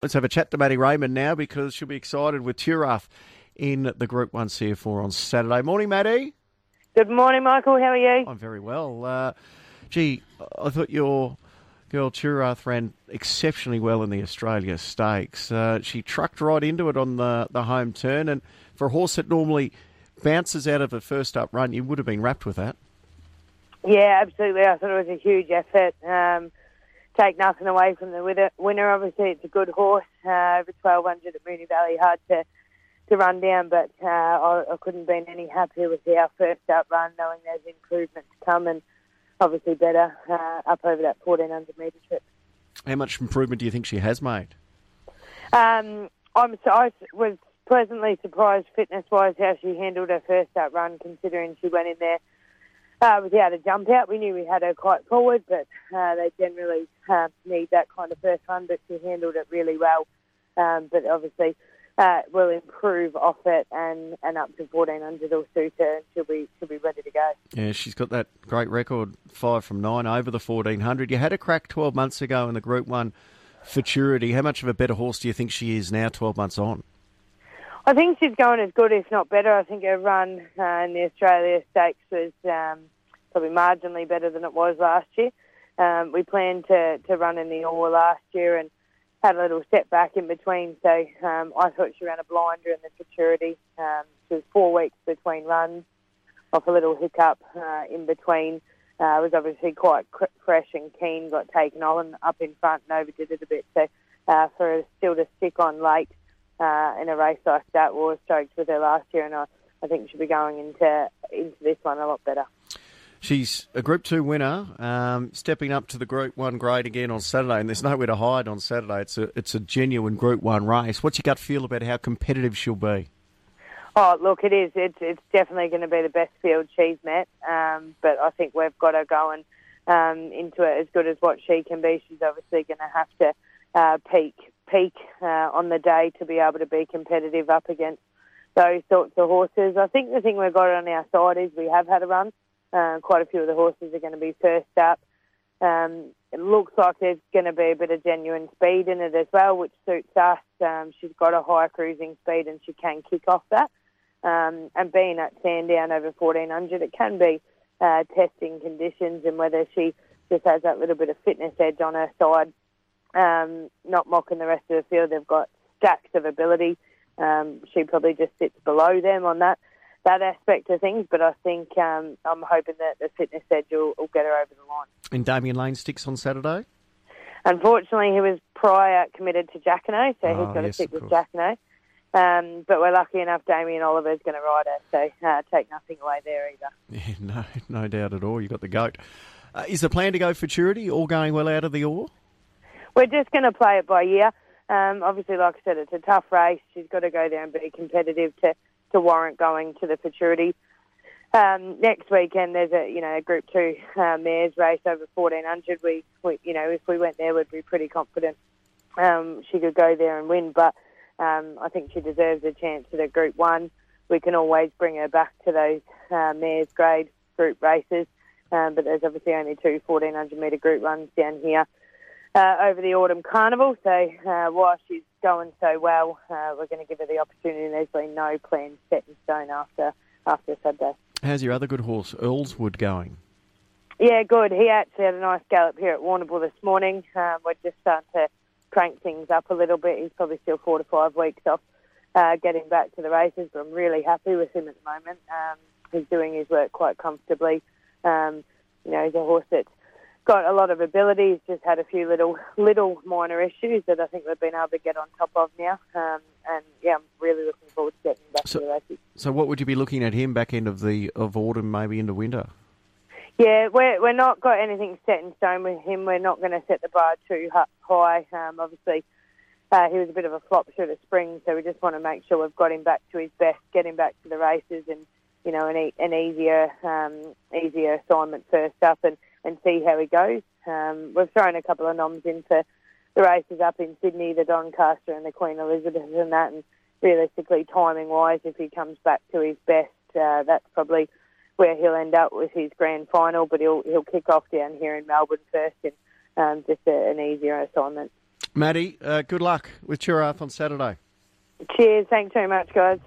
Let's have a chat to Maddie Raymond now because she'll be excited with Turath in the Group 1 CF Orr on Saturday. Morning, Maddie. Good morning, Michael. How are you? I'm very well. Uh, gee, I thought your girl Turath ran exceptionally well in the Australia Stakes. Uh, she trucked right into it on the, the home turn, and for a horse that normally bounces out of a first up run, you would have been rapt with that. Yeah, absolutely. I thought it was a huge effort. Um, take nothing away from the winner. Obviously, it's a good horse. Uh, over 1200 at Moonee Valley, hard to to run down, but uh, I, I couldn't have been any happier with our first up run, knowing there's improvement to come and obviously better uh, up over that 1400 metre trip. How much improvement do you think she has made? Um, I'm so, I was pleasantly surprised fitness wise how she handled her first up run, considering she went in there uh, without a jump out. We knew we had her quite forward, but uh, they generally uh, need that kind of first run, but she handled it really well. Um, but obviously, uh, will improve off it and, and up to 1400 will suit and she'll be, she'll be ready to go. Yeah, she's got that great record, five from nine over the 1400. You had a crack 12 months ago in the Group 1 Futurity. How much of a better horse do you think she is now 12 months on? I think she's going as good, if not better. I think her run uh, in the Australia Stakes was um, probably marginally better than it was last year. Um, we planned to, to run in the Orr last year and had a little setback in between. So um, I thought she ran a blinder in the Futurity. Um, she was four weeks between runs, off a little hiccup uh, in between. Uh, was obviously quite fresh and keen, got taken on up in front and overdid it a bit. So uh, for her still to stick on late uh, in a race like that. We were stoked with her last year, and I, I think she'll be going into into this one a lot better. She's a Group 2 winner, um, stepping up to the Group 1 grade again on Saturday, and there's nowhere to hide on Saturday. It's a, it's a genuine Group 1 race. What's your gut feel about how competitive she'll be? Oh, look, it is. It's, it's definitely going to be the best field she's met, um, but I think we've got her going um, into it as good as what she can be. She's obviously going to have to uh, peak peak uh, on the day to be able to be competitive up against those sorts of horses. I think the thing we've got on our side is we have had a run. Uh, quite a few of the horses are going to be first up. Um, it looks like there's going to be a bit of genuine speed in it as well, which suits us. Um, she's got a high cruising speed and she can kick off that. Um, and being at Sandown over 1400, it can be uh, testing conditions and whether she just has that little bit of fitness edge on her side um, not mocking the rest of the field. They've got stacks of ability. Um, she probably just sits below them on that that aspect of things. But I think um, I'm hoping that the fitness edge will, will, get her over the line. And Damian Lane sticks on Saturday. Unfortunately, he was prior committed to Jacquinot, so oh, he's got to stick with Jacquinot. Um, but we're lucky enough Damien Oliver is going to ride her, so uh, take nothing away there either. Yeah, no, no doubt at all. You've got the goat. Uh, is the plan to go for futurity, all going well out of the Orr? We're just going to play it by ear. Um, obviously, like I said, it's a tough race. She's got to go there and be competitive to, to warrant going to the futurity. Um, next weekend, there's a you know a Group Two uh, mares race over 1400. We, we you know if we went there, we'd be pretty confident um, she could go there and win. But um, I think she deserves a chance at a Group One. We can always bring her back to those uh, mares grade group races. Um, but there's obviously only two 1400 metre group runs down here uh, over the autumn carnival. So uh, while she's going so well, uh, we're going to give her the opportunity. There's been no plan set in stone after after Saturday. How's your other good horse, Earlswood, going? Yeah, good. He actually had a nice gallop here at Warrnambool this morning. Um, we're just starting to crank things up a little bit. He's probably still four to five weeks off uh, getting back to the races, but I'm really happy with him at the moment. Um, he's doing his work quite comfortably. Um, you know, he's a horse that's got a lot of abilities. Just had a few little little minor issues that I think we've been able to get on top of now. Um, and yeah, I'm really looking forward to getting back so, to the races. So, what would you be looking at him back end of the of autumn, maybe into winter? Yeah, we're we're not got anything set in stone with him. We're not going to set the bar too high. Um, obviously, uh, he was a bit of a flop through the spring, so we just want to make sure we've got him back to his best, get him back to the races, and you know, an, e- an easier um, easier assignment first up, and and see how he goes. Um, we've thrown a couple of noms in for the races up in Sydney, the Doncaster and the Queen Elizabeth and that. And realistically, timing wise, if he comes back to his best, uh, that's probably where he'll end up with his grand final. But he'll he'll kick off down here in Melbourne first, and um, just a, an easier assignment. Maddie, uh, good luck with Turath on Saturday. Cheers. Thanks very much, guys.